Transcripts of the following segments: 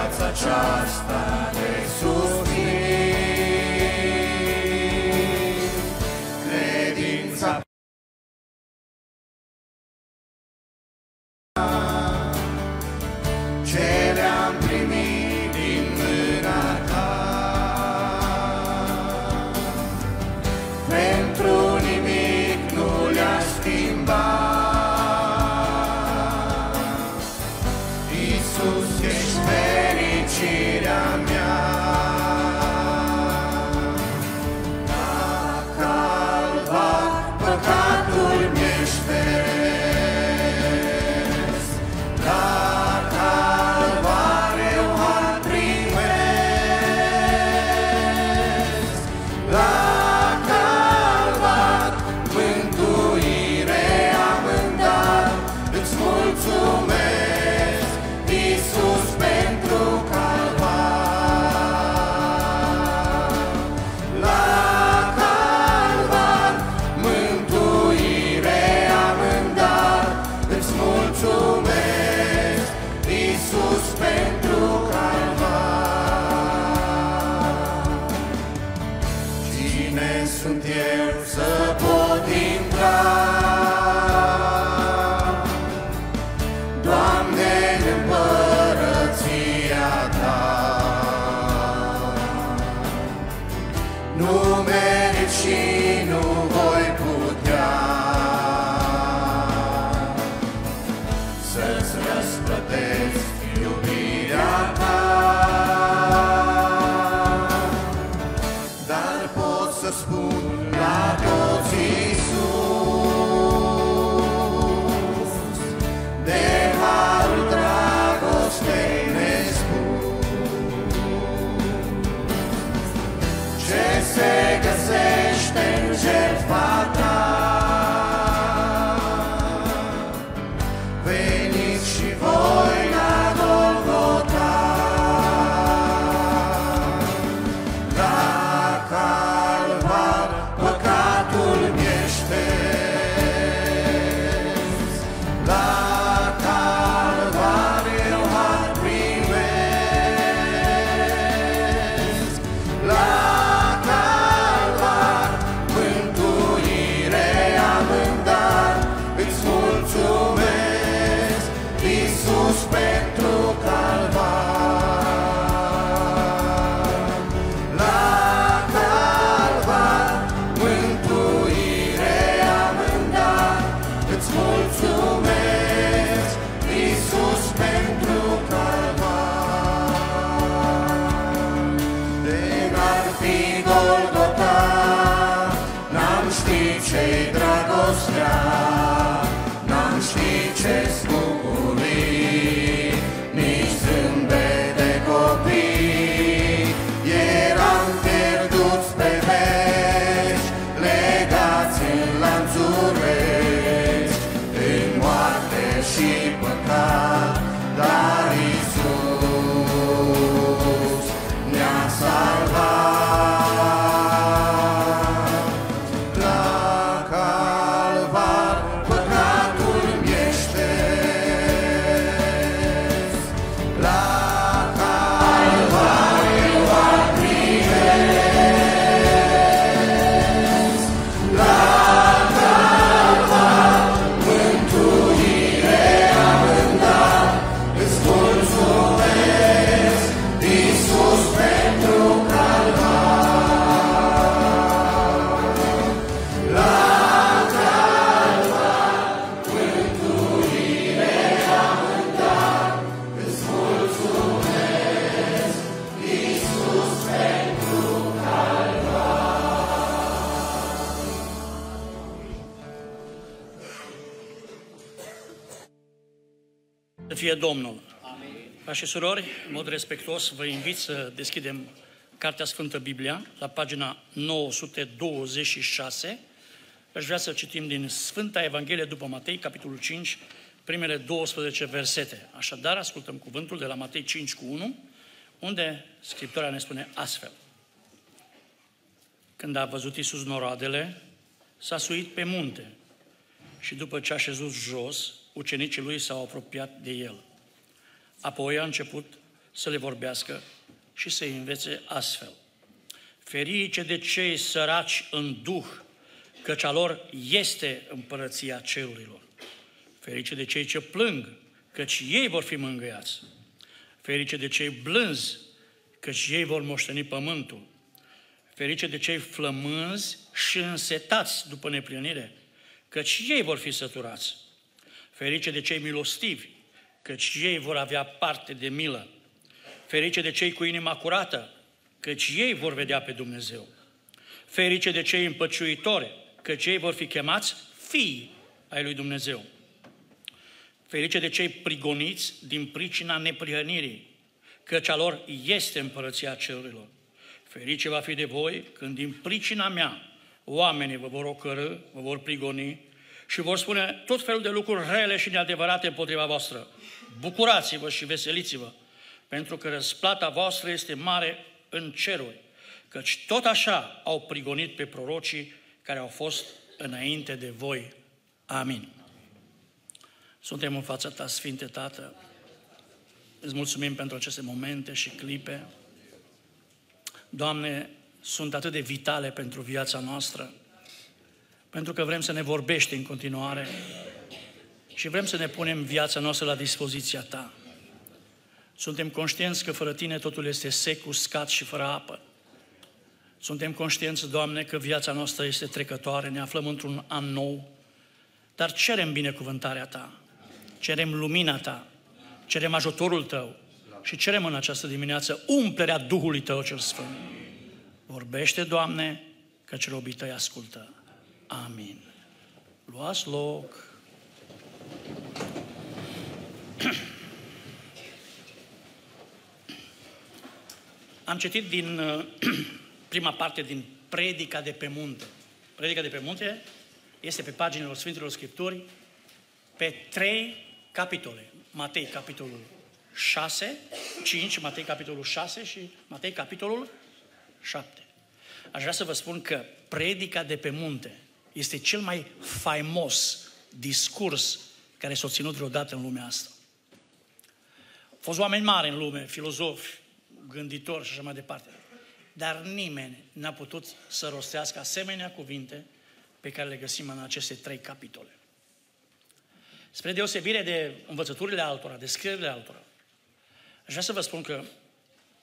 viața aceasta de susțin. Ca și surori, în mod respectuos, vă invit să deschidem Cartea Sfântă Biblia, la pagina 926, Aș vrea să citim din Sfânta Evanghelie după Matei, capitolul 5, primele 12 versete. Așadar, ascultăm cuvântul de la Matei 5 cu 1, unde Scriptura ne spune astfel. Când a văzut Iisus noroadele, s-a suit pe munte și după ce a șezut jos, ucenicii lui s-au apropiat de el. Apoi a început să le vorbească și să-i învețe astfel. Ferice de cei săraci în duh, căci a lor este împărăția cerurilor. Ferice de cei ce plâng, căci ei vor fi mângâiați. Ferice de cei blânzi, căci ei vor moșteni pământul. Ferice de cei flămânzi și însetați după neplinire, căci ei vor fi săturați. Ferice de cei milostivi, căci ei vor avea parte de milă. Ferice de cei cu inima curată, căci ei vor vedea pe Dumnezeu. Ferice de cei împăciuitori, căci ei vor fi chemați fii ai lui Dumnezeu. Ferice de cei prigoniți din pricina neprihănirii, căci a lor este împărăția cerurilor. Ferice va fi de voi când din pricina mea oamenii vă vor ocărâ, vă vor prigoni și vor spune tot felul de lucruri rele și neadevărate împotriva voastră. Bucurați-vă și veseliți-vă, pentru că răsplata voastră este mare în ceruri, căci tot așa au prigonit pe prorocii care au fost înainte de voi. Amin. Suntem în fața ta, Sfinte Tată. Îți mulțumim pentru aceste momente și clipe. Doamne, sunt atât de vitale pentru viața noastră, pentru că vrem să ne vorbești în continuare și vrem să ne punem viața noastră la dispoziția Ta. Suntem conștienți că fără Tine totul este sec, uscat și fără apă. Suntem conștienți, Doamne, că viața noastră este trecătoare, ne aflăm într-un an nou, dar cerem binecuvântarea Ta, cerem lumina Ta, cerem ajutorul Tău și cerem în această dimineață umplerea Duhului Tău cel Sfânt. Vorbește, Doamne, căci robii Tăi ascultă. Amin. Luați loc. Am citit din uh, prima parte din Predica de pe munte. Predica de pe munte este pe paginile Sfintelor Scripturi pe trei capitole. Matei, capitolul 6, 5, Matei, capitolul 6 și Matei, capitolul 7. Aș vrea să vă spun că Predica de pe munte este cel mai faimos discurs care s-a ținut vreodată în lumea asta. Au fost oameni mari în lume, filozofi, gânditori și așa mai departe. Dar nimeni n-a putut să rostească asemenea cuvinte pe care le găsim în aceste trei capitole. Spre deosebire de învățăturile altora, de scrierile altora, aș vrea să vă spun că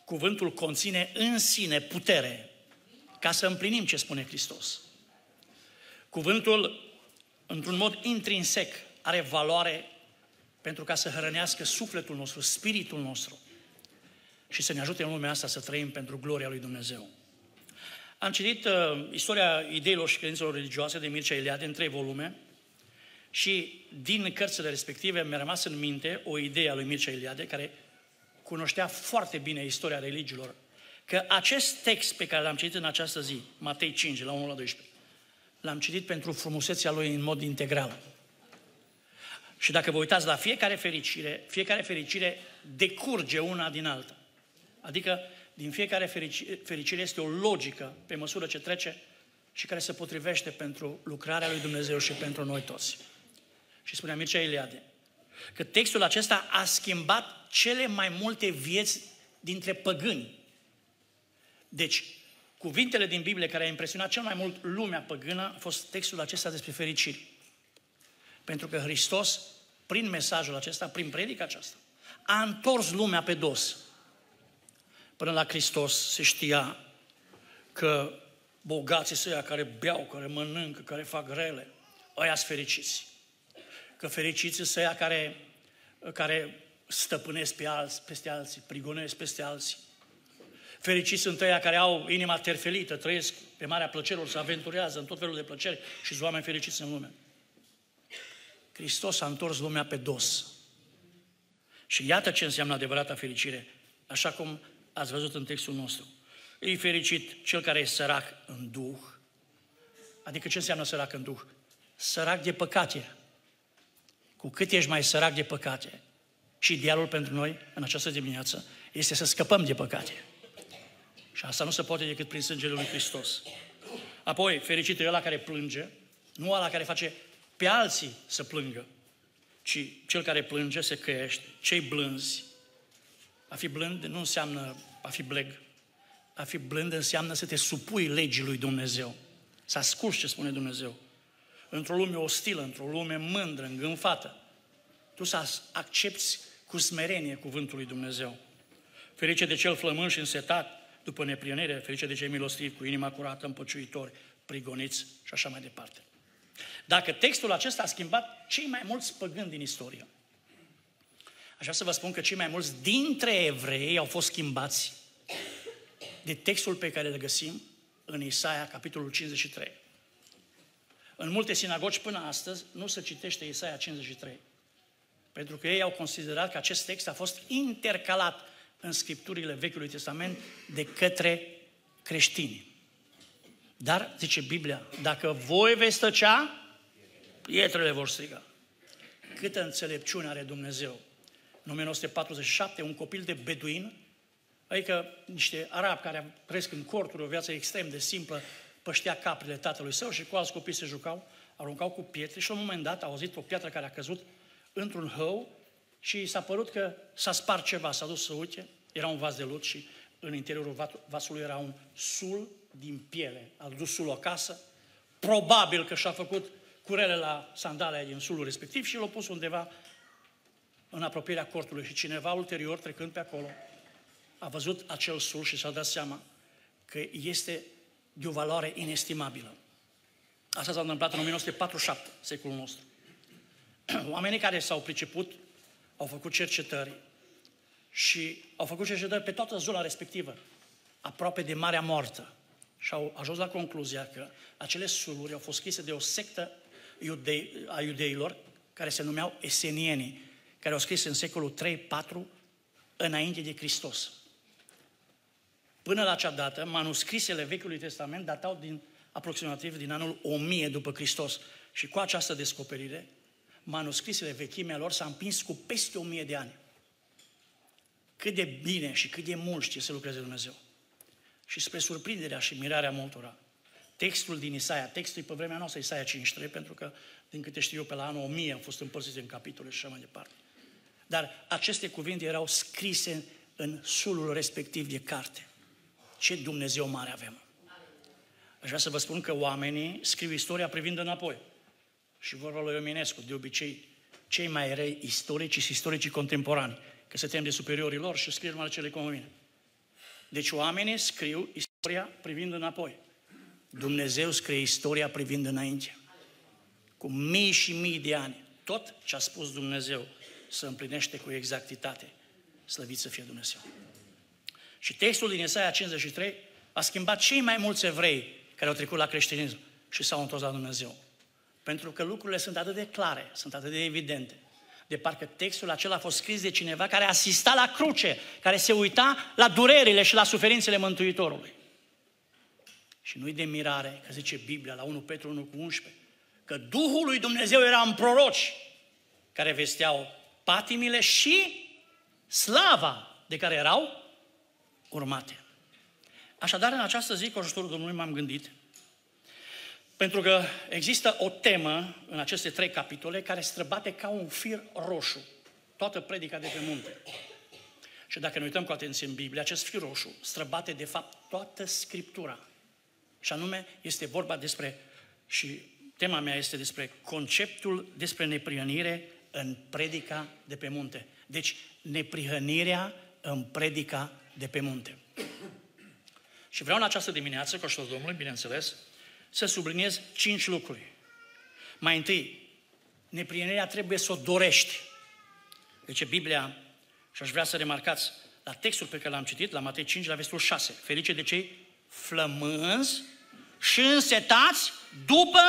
cuvântul conține în sine putere ca să împlinim ce spune Hristos. Cuvântul, într-un mod intrinsec, are valoare pentru ca să hrănească sufletul nostru, spiritul nostru și să ne ajute în lumea asta să trăim pentru gloria lui Dumnezeu. Am citit uh, istoria ideilor și credințelor religioase de Mircea Eliade în trei volume și din cărțile respective mi-a rămas în minte o idee a lui Mircea Eliade care cunoștea foarte bine istoria religiilor, că acest text pe care l-am citit în această zi, Matei 5, la 1 la 12, l-am citit pentru frumusețea lui în mod integral. Și dacă vă uitați la fiecare fericire, fiecare fericire decurge una din alta. Adică din fiecare fericire este o logică pe măsură ce trece și care se potrivește pentru lucrarea lui Dumnezeu și pentru noi toți. Și spunea Mircea Iliade că textul acesta a schimbat cele mai multe vieți dintre păgâni. Deci, cuvintele din Biblie care a impresionat cel mai mult lumea păgână a fost textul acesta despre fericire. Pentru că Hristos, prin mesajul acesta, prin predica aceasta, a întors lumea pe dos. Până la Hristos se știa că bogații săia care beau, care mănâncă, care fac rele, ăia sunt fericiți. Că fericiți sunt care, care stăpânesc pe alții, peste alții, prigonesc peste alții. Fericiți sunt ăia care au inima terfelită, trăiesc pe marea plăcerilor, se aventurează în tot felul de plăceri și sunt oameni fericiți în lume. Hristos a întors lumea pe dos. Și iată ce înseamnă adevărata fericire, așa cum ați văzut în textul nostru. E fericit cel care e sărac în duh, Adică ce înseamnă sărac în Duh? Sărac de păcate. Cu cât ești mai sărac de păcate, și idealul pentru noi în această dimineață este să scăpăm de păcate. Și asta nu se poate decât prin sângele lui Hristos. Apoi, fericit e ăla care plânge, nu ăla care face pe alții să plângă, ci cel care plânge se căiește, cei blânzi. A fi blând nu înseamnă a fi bleg. A fi blând înseamnă să te supui legii lui Dumnezeu. Să asculți ce spune Dumnezeu. Într-o lume ostilă, într-o lume mândră, îngânfată, tu să accepti cu smerenie cuvântul lui Dumnezeu. Ferice de cel flămând și însetat după neprionere, ferice de cei milostivi, cu inima curată, împăciuitori, prigoniți și așa mai departe. Dacă textul acesta a schimbat cei mai mulți păgâni din istorie, aș vrea să vă spun că cei mai mulți dintre evrei au fost schimbați de textul pe care îl găsim în Isaia, capitolul 53. În multe sinagogi până astăzi nu se citește Isaia 53. Pentru că ei au considerat că acest text a fost intercalat în scripturile Vechiului Testament de către creștini. Dar, zice Biblia, dacă voi veți tăcea, pietrele vor striga. Câtă înțelepciune are Dumnezeu. În 1947, un copil de beduin, adică niște arabi care cresc în corturi, o viață extrem de simplă, păștea caprile tatălui său și cu alți copii se jucau, aruncau cu pietre și la un moment dat a auzit o piatră care a căzut într-un hău și s-a părut că s-a spart ceva, s-a dus să uite, era un vas de lut și în interiorul vasului era un sul din piele. A dus sulul acasă, probabil că și-a făcut curele la sandalea din sulul respectiv și l-a pus undeva în apropierea cortului și cineva ulterior, trecând pe acolo, a văzut acel sul și s-a dat seama că este de o valoare inestimabilă. Asta s-a întâmplat în 1947, secolul nostru. Oamenii care s-au priceput au făcut cercetări și au făcut cercetări pe toată zona respectivă, aproape de Marea Moartă. Și au ajuns la concluzia că acele suluri au fost scrise de o sectă iudei, a iudeilor care se numeau esenienii, care au scris în secolul 3-4 înainte de Hristos. Până la acea dată, manuscrisele Vechiului Testament datau din aproximativ din anul 1000 după Hristos. Și cu această descoperire, manuscrisele vechimea lor s-a împins cu peste o mie de ani. Cât de bine și cât de mult știe să lucreze Dumnezeu. Și spre surprinderea și mirarea multora, textul din Isaia, textul pe vremea noastră, Isaia 53, pentru că, din câte știu eu, pe la anul 1000 am fost împărțite în capitole și așa mai departe. Dar aceste cuvinte erau scrise în sulul respectiv de carte. Ce Dumnezeu mare avem! Aș vrea să vă spun că oamenii scriu istoria privind înapoi. Și vorba lui Eminescu, de obicei, cei mai rei istorici și istoricii contemporani, că se tem de superiorii lor și scriu numai cele cum vine. Deci oamenii scriu istoria privind înapoi. Dumnezeu scrie istoria privind înainte. Cu mii și mii de ani. Tot ce a spus Dumnezeu să împlinește cu exactitate. Slăvit să fie Dumnezeu. Și textul din Isaia 53 a schimbat cei mai mulți evrei care au trecut la creștinism și s-au întors la Dumnezeu. Pentru că lucrurile sunt atât de clare, sunt atât de evidente. De parcă textul acela a fost scris de cineva care asista la cruce, care se uita la durerile și la suferințele Mântuitorului. Și nu-i de mirare că zice Biblia la 1 Petru 1 cu 11, că Duhul lui Dumnezeu era în proroci care vesteau patimile și slava de care erau urmate. Așadar, în această zi, cu ajutorul Domnului, m-am gândit pentru că există o temă în aceste trei capitole care străbate ca un fir roșu toată predica de pe munte. Și dacă ne uităm cu atenție în Biblie, acest fir roșu străbate de fapt toată Scriptura. Și anume este vorba despre, și tema mea este despre conceptul despre neprihănire în predica de pe munte. Deci, neprihănirea în predica de pe munte. Și vreau în această dimineață, cu ajutorul Domnului, bineînțeles, să subliniez cinci lucruri. Mai întâi, neprienirea trebuie să o dorești. Deci Biblia, și aș vrea să remarcați, la textul pe care l-am citit, la Matei 5, la versetul 6, ferice de cei flămânzi și însetați după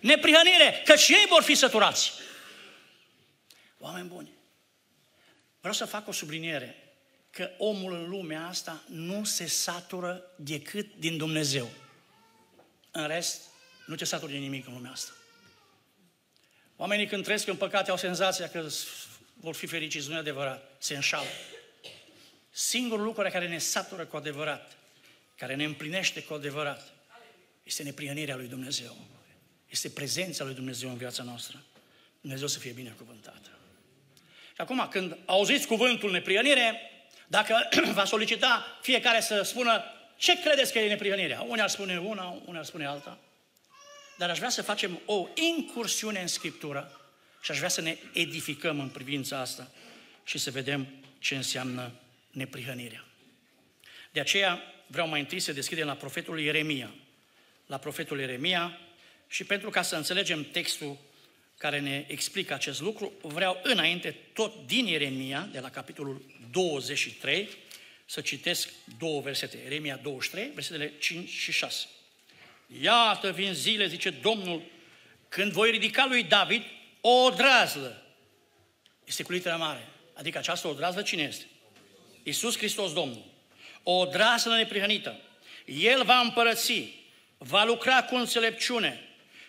neprihănire, și ei vor fi săturați. Oameni buni, vreau să fac o subliniere că omul în lumea asta nu se satură decât din Dumnezeu. În rest, Nu te saturi de nimic în lumea asta. Oamenii când trăiesc în păcate au senzația că vor fi fericiți, nu e adevărat, se înșală. Singurul lucru care ne satură cu adevărat, care ne împlinește cu adevărat, este neprihănirea lui Dumnezeu. Este prezența lui Dumnezeu în viața noastră. Dumnezeu să fie binecuvântată. Și acum, când auziți cuvântul neprihănire, dacă va solicita fiecare să spună ce credeți că e neprihănirea? Unii ar spune una, unii ar spune alta. Dar aș vrea să facem o incursiune în Scriptură și aș vrea să ne edificăm în privința asta și să vedem ce înseamnă neprihănirea. De aceea vreau mai întâi să deschidem la profetul Ieremia. La profetul Ieremia și pentru ca să înțelegem textul care ne explică acest lucru, vreau înainte tot din Ieremia, de la capitolul 23, să citesc două versete. Ieremia 23, versetele 5 și 6. Iată vin zile, zice Domnul, când voi ridica lui David o odrazlă. Este cu litera mare. Adică această odrazlă cine este? Iisus Hristos Domnul. O odrazlă neprihănită. El va împărăți, va lucra cu înțelepciune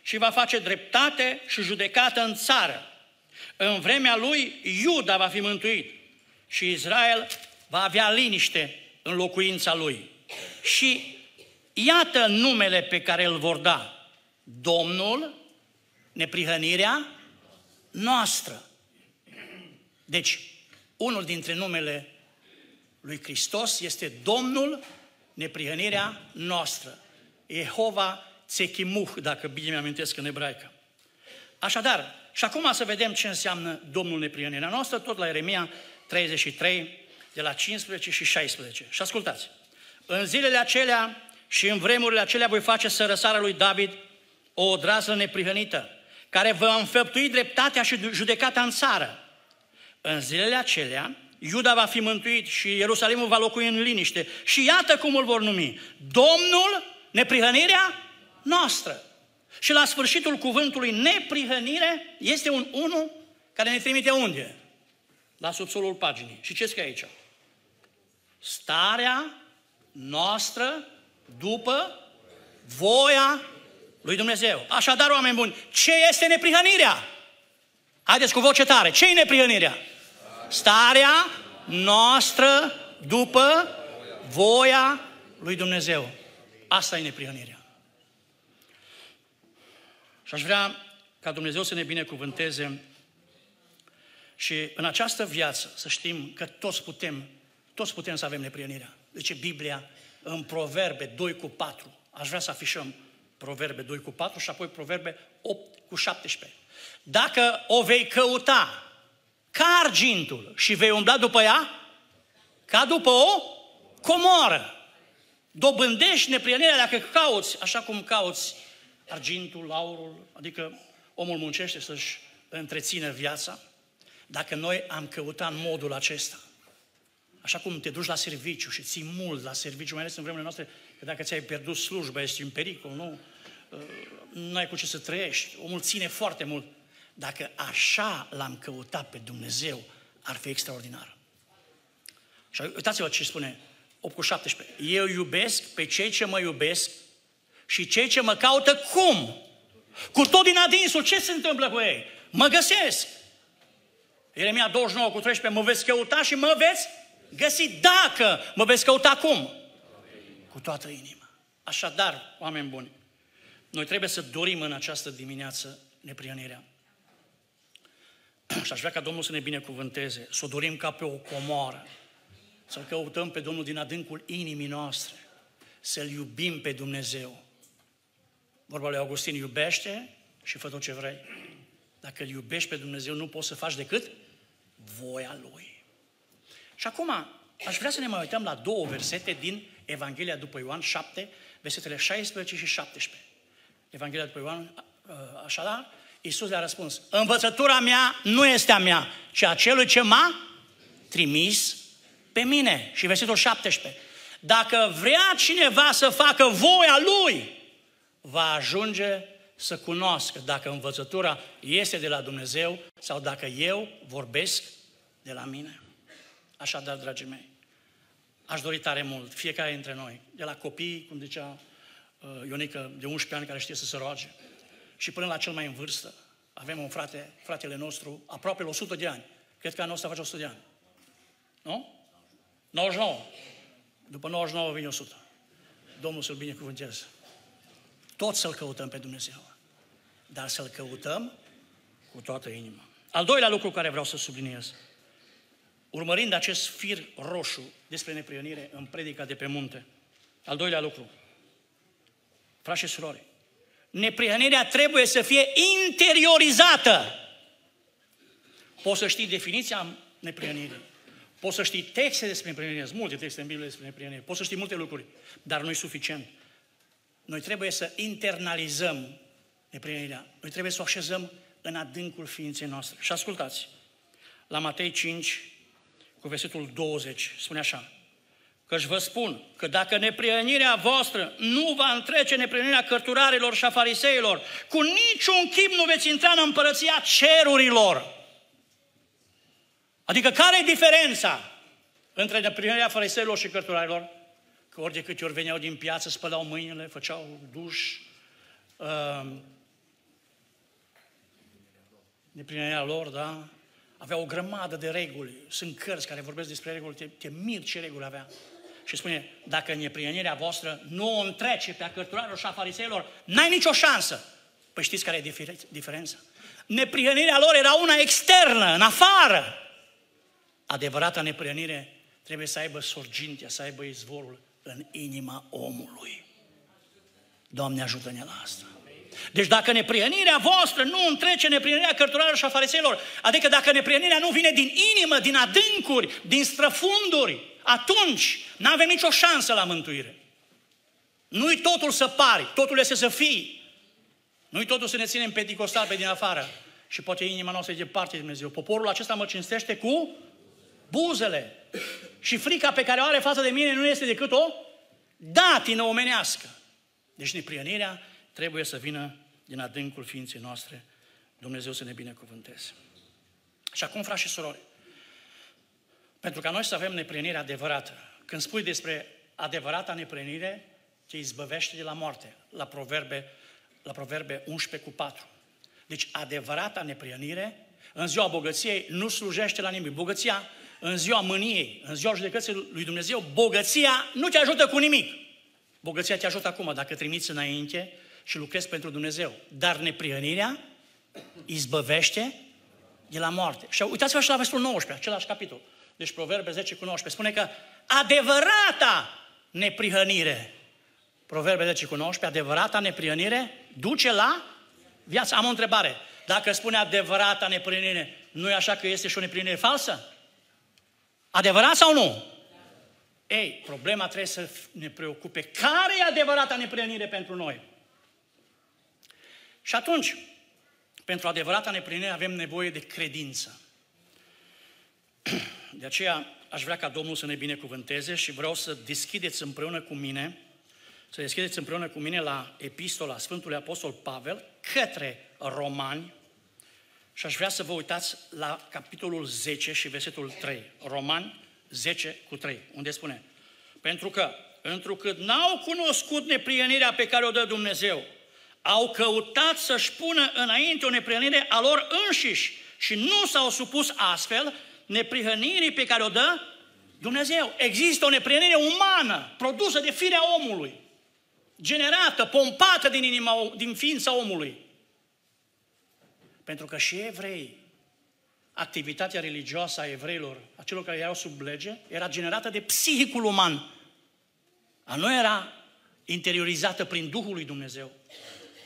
și va face dreptate și judecată în țară. În vremea lui, Iuda va fi mântuit și Israel va avea liniște în locuința lui. Și iată numele pe care îl vor da. Domnul, neprihănirea noastră. Deci, unul dintre numele lui Hristos este Domnul, neprihănirea noastră. Jehova Tsechimuh, dacă bine mi-amintesc în ebraică. Așadar, și acum să vedem ce înseamnă Domnul neprihănirea noastră, tot la Ieremia 33, de la 15 și 16. Și ascultați, în zilele acelea și în vremurile acelea voi face să răsară lui David o odrază neprihănită, care va înfăptui dreptatea și judecata în țară. În zilele acelea, Iuda va fi mântuit și Ierusalimul va locui în liniște. Și iată cum îl vor numi. Domnul, neprihănirea noastră. Și la sfârșitul cuvântului neprihănire este un unul care ne trimite unde? La subsolul paginii. Și ce scrie aici? Starea noastră după voia lui Dumnezeu. Așadar, oameni buni, ce este neprihănirea? Haideți cu voce tare. Ce e neprihănirea? Starea noastră după voia lui Dumnezeu. Asta e neprihănirea. Și aș vrea ca Dumnezeu să ne binecuvânteze și în această viață să știm că toți putem, toți putem să avem neprienirea. Deci Biblia în Proverbe 2 cu 4. Aș vrea să afișăm Proverbe 2 cu 4 și apoi Proverbe 8 cu 17. Dacă o vei căuta ca argintul și vei umbla după ea, ca după o comoră. Dobândești neprienirea dacă cauți, așa cum cauți argintul, aurul, adică omul muncește să-și întrețină viața, dacă noi am căutat în modul acesta, așa cum te duci la serviciu și ții mult la serviciu, mai ales în vremurile noastre, că dacă ți-ai pierdut slujba, este un pericol, nu? Uh, nu ai cu ce să trăiești, omul ține foarte mult. Dacă așa l-am căutat pe Dumnezeu, ar fi extraordinar. Și uitați-vă ce spune 8 cu 17. Eu iubesc pe cei ce mă iubesc și cei ce mă caută cum? Cu tot din adinsul, ce se întâmplă cu ei? Mă găsesc. Ieremia 29 cu 13, mă veți căuta și mă veți găsi dacă mă veți căuta cum? Cu toată inima. Așadar, oameni buni, noi trebuie să dorim în această dimineață neprionirea. Și aș vrea ca Domnul să ne binecuvânteze, să o dorim ca pe o comoară, să-L căutăm pe Domnul din adâncul inimii noastre, să-L iubim pe Dumnezeu, Vorba lui Augustin, iubește și fă tot ce vrei. Dacă îl iubești pe Dumnezeu, nu poți să faci decât voia Lui. Și acum, aș vrea să ne mai uităm la două versete din Evanghelia după Ioan 7, versetele 16 și 17. Evanghelia după Ioan, așadar, Iisus le-a răspuns, învățătura mea nu este a mea, ci a celui ce m-a trimis pe mine. Și versetul 17. Dacă vrea cineva să facă voia lui, va ajunge să cunoască dacă învățătura este de la Dumnezeu sau dacă eu vorbesc de la mine. Așadar, dragii mei, aș dori tare mult, fiecare dintre noi, de la copii, cum zicea uh, Ionica de 11 ani care știe să se roage și până la cel mai în vârstă. Avem un frate, fratele nostru, aproape la 100 de ani. Cred că anul ăsta face 100 de ani. Nu? 99. După 99 vine 100. Domnul să-l binecuvânteze. Tot să-L căutăm pe Dumnezeu. Dar să-L căutăm cu toată inima. Al doilea lucru care vreau să subliniez. Urmărind acest fir roșu despre neprionire în predica de pe munte. Al doilea lucru. Frați și surori, neprihănirea trebuie să fie interiorizată. Poți să știi definiția neprihănirii. Poți să știi texte despre neprihănire, sunt multe texte în Biblie despre neprihănire. Poți să știi multe lucruri, dar nu e suficient. Noi trebuie să internalizăm neprihănirea. Noi trebuie să o așezăm în adâncul ființei noastre. Și ascultați, la Matei 5, cu versetul 20, spune așa, Căci vă spun că dacă neprienirea voastră nu va întrece neprienirea cărturarilor și a fariseilor, cu niciun chip nu veți intra în împărăția cerurilor. Adică care e diferența între neprienirea fariseilor și cărturarilor? Că ori de câte ori veneau din piață, spălau mâinile, făceau duș, uh, neprienirea lor, da? Avea o grămadă de reguli. Sunt cărți care vorbesc despre reguli, te, te mir ce reguli avea și spune, dacă neprienirea voastră nu o întrece pe a cărturarilor și a fariseilor, n-ai nicio șansă. Păi știți care e diferența? Neprienirea lor era una externă, în afară. Adevărata neprienire trebuie să aibă sorgintea, să aibă izvorul în inima omului. Doamne ajută-ne la asta. Deci dacă neprienirea voastră nu întrece neprienirea cărturarilor și a fariseilor, adică dacă neprienirea nu vine din inimă, din adâncuri, din străfunduri, atunci nu avem nicio șansă la mântuire. Nu-i totul să pari, totul este să fii. Nu-i totul să ne ținem pedicostal pe din afară. Și poate inima noastră e departe de Dumnezeu. Poporul acesta mă cinstește cu buzele. Și frica pe care o are față de mine nu este decât o datină omenească. Deci neprienirea trebuie să vină din adâncul ființei noastre. Dumnezeu să ne binecuvânteze. Și acum, frați și surori, pentru ca noi să avem neplinire adevărată. Când spui despre adevărata neplinire, te izbăvește de la moarte. La proverbe, la proverbe 11 cu 4. Deci adevărata neplinire, în ziua bogăției, nu slujește la nimic. Bogăția, în ziua mâniei, în ziua judecății lui Dumnezeu, bogăția nu te ajută cu nimic. Bogăția te ajută acum, dacă trimiți înainte și lucrezi pentru Dumnezeu. Dar neprihănirea izbăvește de la moarte. Și uitați-vă și la versetul 19, același capitol. Deci Proverbe 10 cu 19 spune că adevărata neprihănire, Proverbe 10 cu 19, adevărata neprihănire duce la viață. Am o întrebare. Dacă spune adevărata neprihănire, nu e așa că este și o neprihănire falsă? Adevărat sau nu? Ei, problema trebuie să ne preocupe. Care e adevărata neprihănire pentru noi? Și atunci, pentru adevărata neplinire avem nevoie de credință. De aceea aș vrea ca Domnul să ne binecuvânteze și vreau să deschideți împreună cu mine, să deschideți împreună cu mine la epistola Sfântului Apostol Pavel către romani și aș vrea să vă uitați la capitolul 10 și versetul 3. Romani 10 cu 3, unde spune Pentru că, întrucât n-au cunoscut neprienirea pe care o dă Dumnezeu, au căutat să-și pună înainte o neprienire a lor înșiși și nu s-au supus astfel neprihănirii pe care o dă Dumnezeu. Există o neprihănire umană, produsă de firea omului, generată, pompată din, inima, din ființa omului. Pentru că și evrei, activitatea religioasă a evreilor, a celor care erau sub lege, era generată de psihicul uman. A nu era interiorizată prin Duhul lui Dumnezeu.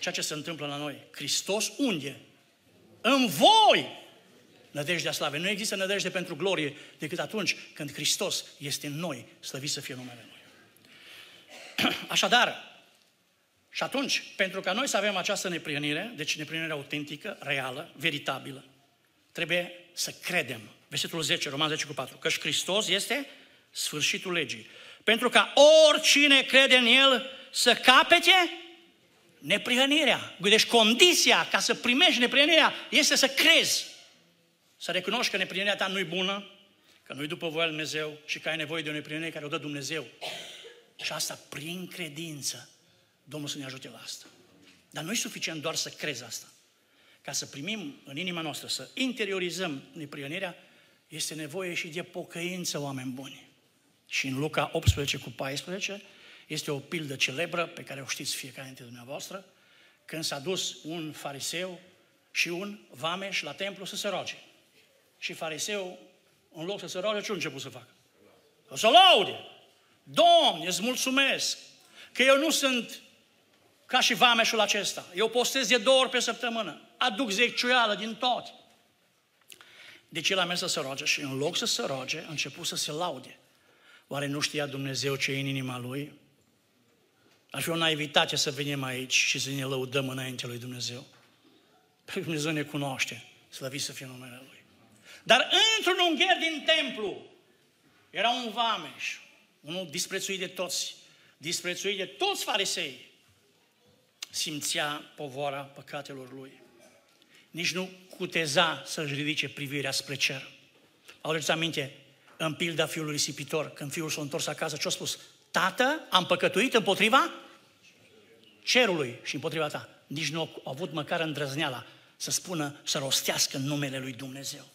Ceea ce se întâmplă la noi. Hristos unde? În voi! nădejdea slavei. Nu există nădejde pentru glorie decât atunci când Hristos este în noi, slăvit să fie numele Lui. Așadar, și atunci, pentru ca noi să avem această neprienire, deci neprienire autentică, reală, veritabilă, trebuie să credem. Versetul 10, Roman 10 cu 4, că Hristos este sfârșitul legii. Pentru ca oricine crede în El să capete neprihănirea. Deci condiția ca să primești neprihănirea este să crezi. Să recunoști că neprienirea ta nu-i bună, că nu-i după voia Lui Dumnezeu și că ai nevoie de o neprienire care o dă Dumnezeu. Și asta prin credință Domnul să ne ajute la asta. Dar nu e suficient doar să crezi asta. Ca să primim în inima noastră, să interiorizăm neprionirea, este nevoie și de pocăință, oameni buni. Și în Luca 18 cu 14 este o pildă celebră pe care o știți fiecare dintre dumneavoastră, când s-a dus un fariseu și un vameș la templu să se roage. Și fariseu, în loc să se roage, ce a început să facă? O să laude. Domne, îți mulțumesc că eu nu sunt ca și vameșul acesta. Eu postez de două ori pe săptămână. Aduc zeciuială din tot. Deci el a mers să se roage și în loc să se roage, a început să se laude. Oare nu știa Dumnezeu ce e în inima lui? Ar fi o naivitate să venim aici și să ne lăudăm înainte lui Dumnezeu. Pentru Dumnezeu ne cunoaște, slăvit să fie numele Lui. Dar într-un ungher din templu era un vameș, unul disprețuit de toți, disprețuit de toți farisei. Simțea povora păcatelor lui. Nici nu cuteza să-și ridice privirea spre cer. Auziți aminte, în pilda fiului risipitor, când fiul s-a întors acasă, ce a spus? Tată, am păcătuit împotriva cerului și împotriva ta. Nici nu a avut măcar îndrăzneala să spună, să rostească numele lui Dumnezeu.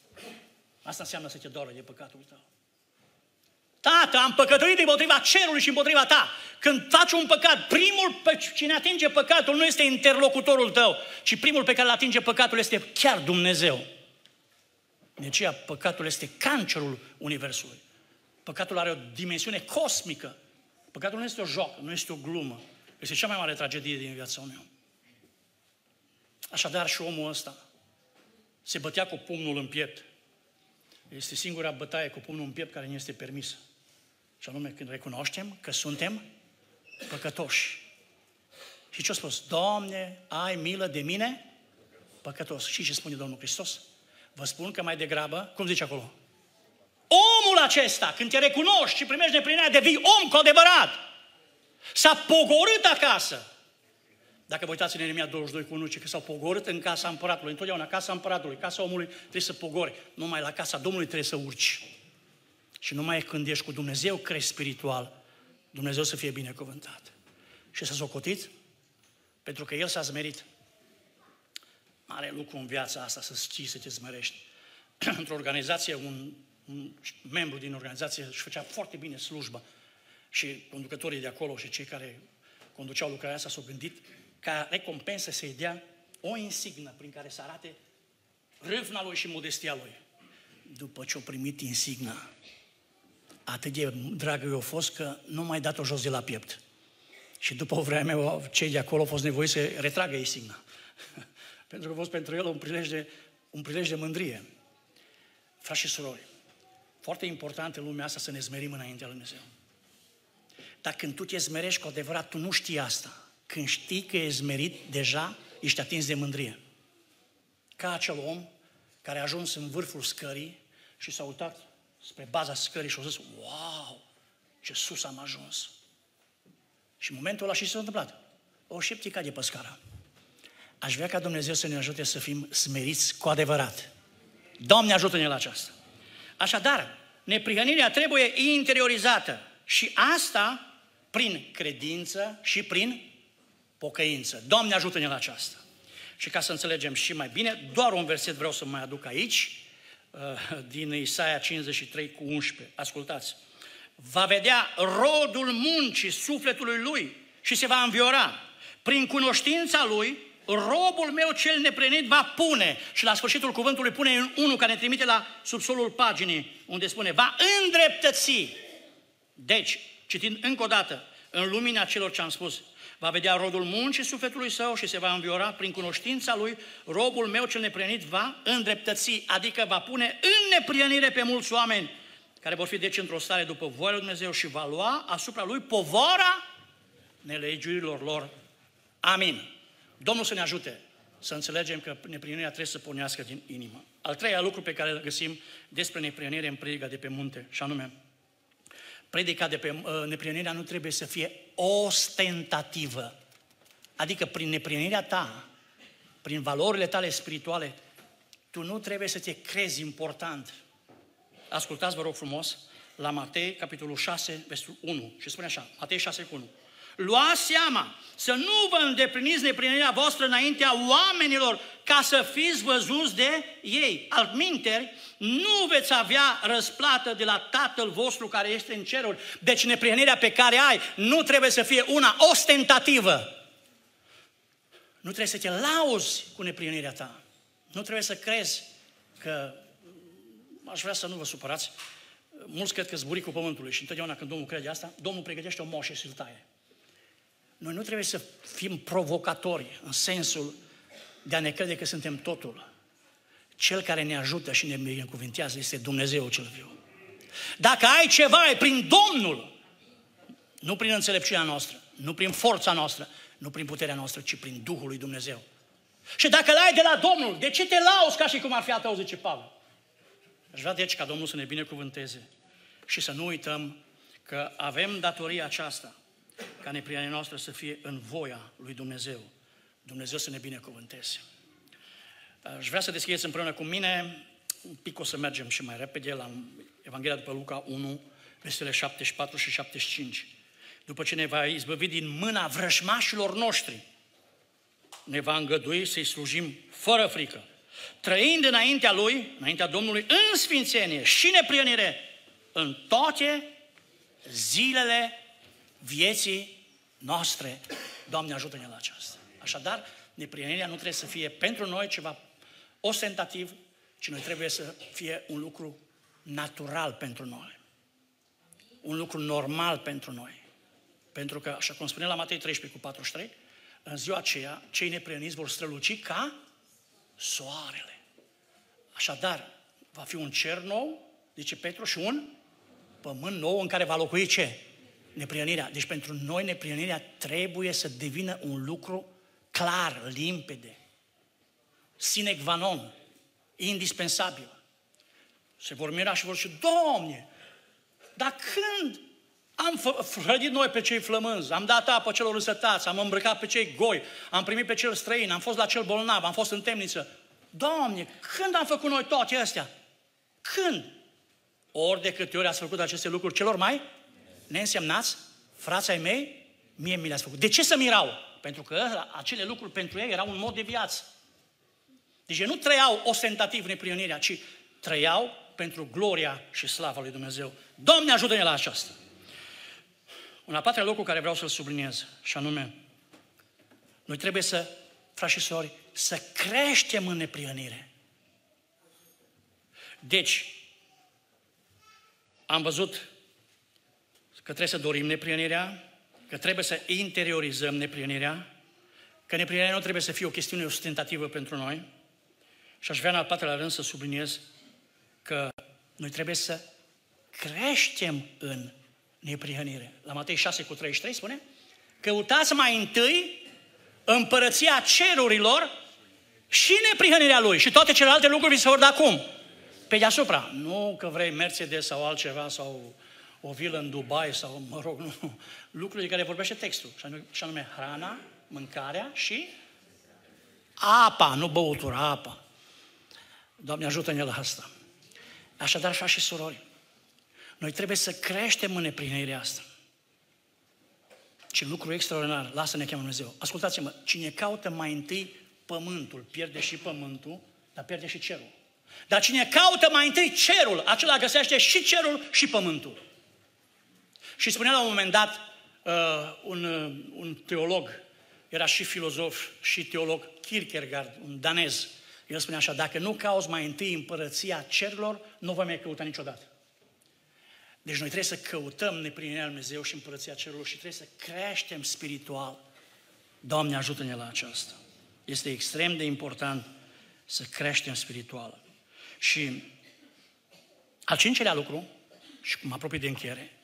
Asta înseamnă să te doară de păcatul tău. Tată, am păcătuit împotriva cerului și împotriva ta. Când faci un păcat, primul pe cine atinge păcatul nu este interlocutorul tău, ci primul pe care îl atinge păcatul este chiar Dumnezeu. De aceea păcatul este cancerul Universului. Păcatul are o dimensiune cosmică. Păcatul nu este o joc, nu este o glumă. Este cea mai mare tragedie din viața unui om. Așadar și omul ăsta se bătea cu pumnul în piept. Este singura bătaie cu pumnul în piept care nu este permisă. Și anume când recunoaștem că suntem păcătoși. Și ce a spus? Doamne, ai milă de mine, păcătos. Și ce spune Domnul Hristos? Vă spun că mai degrabă, cum zice acolo? Omul acesta, când te recunoști și primești neplinirea, devii om cu adevărat. S-a pogorât acasă. Dacă vă uitați în Eremia 22 cu 1, că s-au pogorât în casa împăratului. Întotdeauna casa împăratului, casa omului trebuie să pogori. Numai la casa Domnului trebuie să urci. Și numai când ești cu Dumnezeu crești spiritual, Dumnezeu să fie binecuvântat. Și să socotit, pentru că El s-a zmerit. Mare lucru în viața asta să știi să te zmerești. Într-o organizație, un, un membru din organizație își făcea foarte bine slujba și conducătorii de acolo și cei care conduceau lucrarea asta s-au gândit ca recompensă să-i dea o insignă prin care să arate râvna lui și modestia lui. După ce au primit insigna, atât de dragă i-a fost că nu mai dat-o jos de la piept. Și după o vreme, cei de acolo au fost nevoiți să retragă insigna. pentru că a fost pentru el un prilej de, un prilej de mândrie. Frați și surori, foarte important în lumea asta să ne zmerim înaintea lui Dumnezeu. Dar când tu te zmerești cu adevărat, tu nu știi asta. Când știi că ești zmerit, deja ești atins de mândrie. Ca acel om care a ajuns în vârful scării și s-a uitat spre baza scării și a zis, wow, ce sus am ajuns. Și în momentul ăla și s-a întâmplat. O șeptică de păscara. Aș vrea ca Dumnezeu să ne ajute să fim smeriți cu adevărat. Doamne ajută-ne la aceasta. Așadar, neprihănirea trebuie interiorizată și asta prin credință și prin pocăință. Doamne ajută-ne la aceasta. Și ca să înțelegem și mai bine, doar un verset vreau să mai aduc aici, uh, din Isaia 53 cu 11. Ascultați. Va vedea rodul muncii sufletului lui și se va înviora. Prin cunoștința lui, robul meu cel neprenit va pune, și la sfârșitul cuvântului pune unul care ne trimite la subsolul paginii, unde spune, va îndreptăți. Deci, citind încă o dată, în lumina celor ce am spus, va vedea rodul muncii sufletului său și se va înviora prin cunoștința lui, robul meu cel neprenit va îndreptăți, adică va pune în neprienire pe mulți oameni, care vor fi deci într-o stare după voia lui Dumnezeu și va lua asupra lui povara nelegiurilor lor. Amin. Domnul să ne ajute să înțelegem că neprienirea trebuie să pornească din inimă. Al treilea lucru pe care îl găsim despre neprienire în predica de pe munte, și anume, predica de pe uh, neprienirea nu trebuie să fie ostentativă. Adică prin neprienirea ta, prin valorile tale spirituale, tu nu trebuie să te crezi important. Ascultați, vă rog frumos, la Matei, capitolul 6, versetul 1, și spune așa, Matei 6 cu 1. Luați seama să nu vă îndepliniți neprihănirea voastră înaintea oamenilor ca să fiți văzuți de ei. Altminteri, nu veți avea răsplată de la Tatăl vostru care este în ceruri. Deci neprihănirea pe care ai nu trebuie să fie una ostentativă. Nu trebuie să te lauzi cu neprihănirea ta. Nu trebuie să crezi că aș vrea să nu vă supărați. Mulți cred că zburicul pământului și întotdeauna când Domnul crede asta, Domnul pregătește o moșă și îl taie. Noi nu trebuie să fim provocatori în sensul de a ne crede că suntem totul. Cel care ne ajută și ne binecuvântează este Dumnezeu cel viu. Dacă ai ceva, e prin Domnul. Nu prin înțelepciunea noastră, nu prin forța noastră, nu prin puterea noastră, ci prin Duhul lui Dumnezeu. Și dacă l-ai de la Domnul, de ce te lauzi ca și cum ar fi a tău, zice Pavel? Aș vrea deci ca Domnul să ne binecuvânteze și să nu uităm că avem datoria aceasta ca nepriania noastră să fie în voia lui Dumnezeu. Dumnezeu să ne binecuvânteze. Aș vrea să deschideți împreună cu mine, un pic o să mergem și mai repede la Evanghelia după Luca 1, versetele 74 și 75. După ce ne va izbăvi din mâna vrășmașilor noștri, ne va îngădui să-i slujim fără frică, trăind înaintea Lui, înaintea Domnului, în sfințenie și neprienire, în toate zilele vieții noastre. Doamne, ajută-ne la aceasta. Așadar, neprienirea nu trebuie să fie pentru noi ceva ostentativ, ci noi trebuie să fie un lucru natural pentru noi. Un lucru normal pentru noi. Pentru că, așa cum spune la Matei 13 cu 43, în ziua aceea, cei neprieniți vor străluci ca soarele. Așadar, va fi un cer nou, zice Petru, și un pământ nou în care va locui ce? Neprienirea. Deci pentru noi neprienirea trebuie să devină un lucru clar, limpede, sine qua non, indispensabil. Se vor mira și vor zice, Doamne, dar când am hrădit noi pe cei flămânzi, am dat apă celor însătați, am îmbrăcat pe cei goi, am primit pe cel străin, am fost la cel bolnav, am fost în temniță. Doamne, când am făcut noi toate astea? Când? Ori de câte ori ați făcut aceste lucruri celor mai neînsemnați, frații ai mei, mie mi le-ați făcut. De ce să mirau? Pentru că acele lucruri pentru ei erau un mod de viață. Deci ei nu trăiau ostentativ neprionirea, ci trăiau pentru gloria și slava lui Dumnezeu. Doamne ajută-ne la aceasta! Un al patrulea lucru care vreau să-l subliniez, și anume, noi trebuie să, frați și sori, să creștem în neprionire. Deci, am văzut că trebuie să dorim neprionirea, că trebuie să interiorizăm neprionirea, că neprionirea nu trebuie să fie o chestiune ostentativă pentru noi. Și aș vrea în al patrulea rând să subliniez că noi trebuie să creștem în neprihănire. La Matei 6 cu 33 spune, căutați mai întâi împărăția cerurilor și neprihănirea lui și toate celelalte lucruri vi se vor da cum? Pe deasupra. Nu că vrei Mercedes sau altceva sau o vilă în Dubai sau, mă rog, nu, lucruri de care vorbește textul, și anume hrana, mâncarea și apa, nu băutura, apa. Doamne, ajută-ne la asta. Așadar, frați și surori, noi trebuie să creștem în neprihănirea asta. Ce lucru extraordinar, lasă-ne cheamă Dumnezeu. Ascultați-mă, cine caută mai întâi pământul, pierde și pământul, dar pierde și cerul. Dar cine caută mai întâi cerul, acela găsește și cerul și pământul. Și spunea la un moment dat uh, un, uh, un teolog, era și filozof și teolog, Kierkegaard, un danez. El spunea așa, dacă nu cauți mai întâi împărăția cerurilor, nu vă mai căuta niciodată. Deci noi trebuie să căutăm neprinirea Lui Dumnezeu și împărăția cerurilor și trebuie să creștem spiritual. Doamne, ajută-ne la aceasta. Este extrem de important să creștem spiritual. Și al cincelea lucru, și mă apropii de încheiere,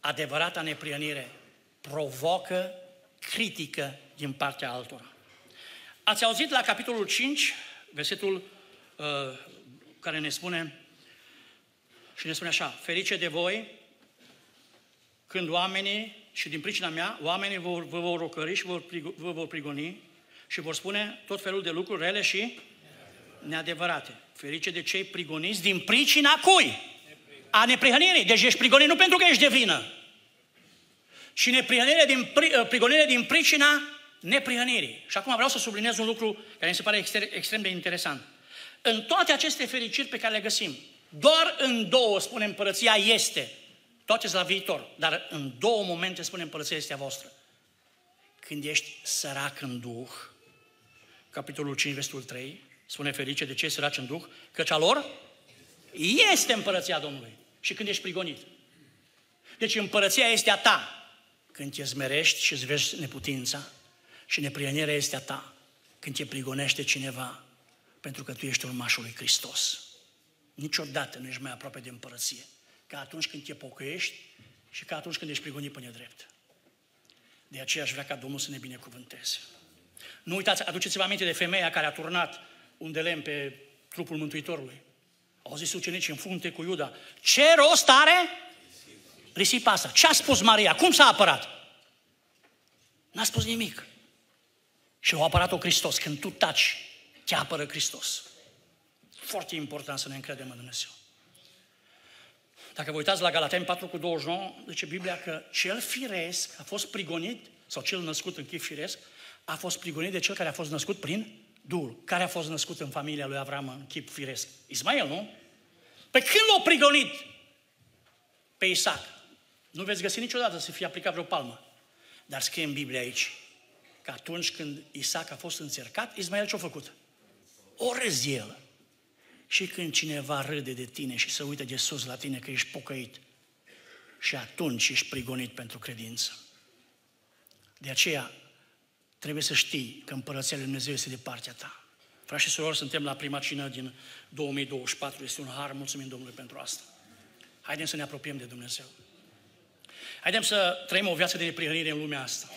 adevărata neprienire provocă critică din partea altora. Ați auzit la capitolul 5, versetul uh, care ne spune și ne spune așa, ferice de voi când oamenii, și din pricina mea, oamenii vă, vă vor rocări și vă, vă vor prigoni și vor spune tot felul de lucruri rele și neadevărate. Ferice de cei prigoniți din pricina cui? A neprihănirii. Deci ești prigonit nu pentru că ești de vină, și neprihănirea din, uh, prigonirea din pricina neprihănirii. Și acum vreau să subliniez un lucru care mi se pare extrem de interesant. În toate aceste fericiri pe care le găsim, doar în două spune împărăția este, toate la viitor, dar în două momente spune împărăția este a voastră. Când ești sărac în Duh, capitolul 5, versetul 3, spune ferice de ce săraci în Duh, căci a lor este împărăția Domnului. Și când ești prigonit. Deci împărăția este a ta. Când te zmerești și îți vezi neputința și neprienirea este a ta. Când te prigonește cineva pentru că tu ești urmașul lui Hristos. Niciodată nu ești mai aproape de împărăție ca atunci când te pocăiești și ca atunci când ești prigonit pe nedrept. De aceea aș vrea ca Domnul să ne binecuvânteze. Nu uitați, aduceți-vă aminte de femeia care a turnat un de lemn pe trupul Mântuitorului. Au zis ucenicii în frunte cu Iuda, ce rost are risipa asta? Ce a spus Maria? Cum s-a apărat? N-a spus nimic. Și a apărat-o Hristos. Când tu taci, te apără Hristos. Foarte important să ne încredem în Dumnezeu. Dacă vă uitați la Galateni 4 cu 29, zice Biblia că cel firesc a fost prigonit, sau cel născut în chip firesc, a fost prigonit de cel care a fost născut prin Duhul. Care a fost născut în familia lui Avram în chip firesc? Ismael, nu? Pe când l-a prigonit pe Isaac, nu veți găsi niciodată să fie aplicat vreo palmă. Dar scrie în Biblie aici că atunci când Isaac a fost încercat, Ismael ce-a făcut? O râs el. Și când cineva râde de tine și se uită de sus la tine că ești pocăit, și atunci ești prigonit pentru credință. De aceea, trebuie să știi că Împărăția Lui Dumnezeu este de partea ta. Frați și surori, suntem la prima cină din 2024. Este un har, mulțumim Domnului pentru asta. Haidem să ne apropiem de Dumnezeu. Haidem să trăim o viață de neprihănire în lumea asta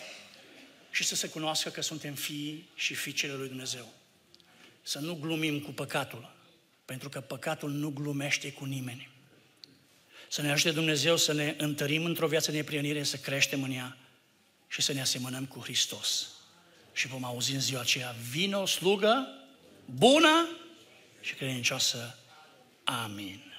și să se cunoască că suntem fii și fiicele lui Dumnezeu. Să nu glumim cu păcatul, pentru că păcatul nu glumește cu nimeni. Să ne ajute Dumnezeu să ne întărim într-o viață de neprihănire, să creștem în ea și să ne asemănăm cu Hristos. Și vom auzi în ziua aceea, vină o slugă bună și credincioasă. Amin.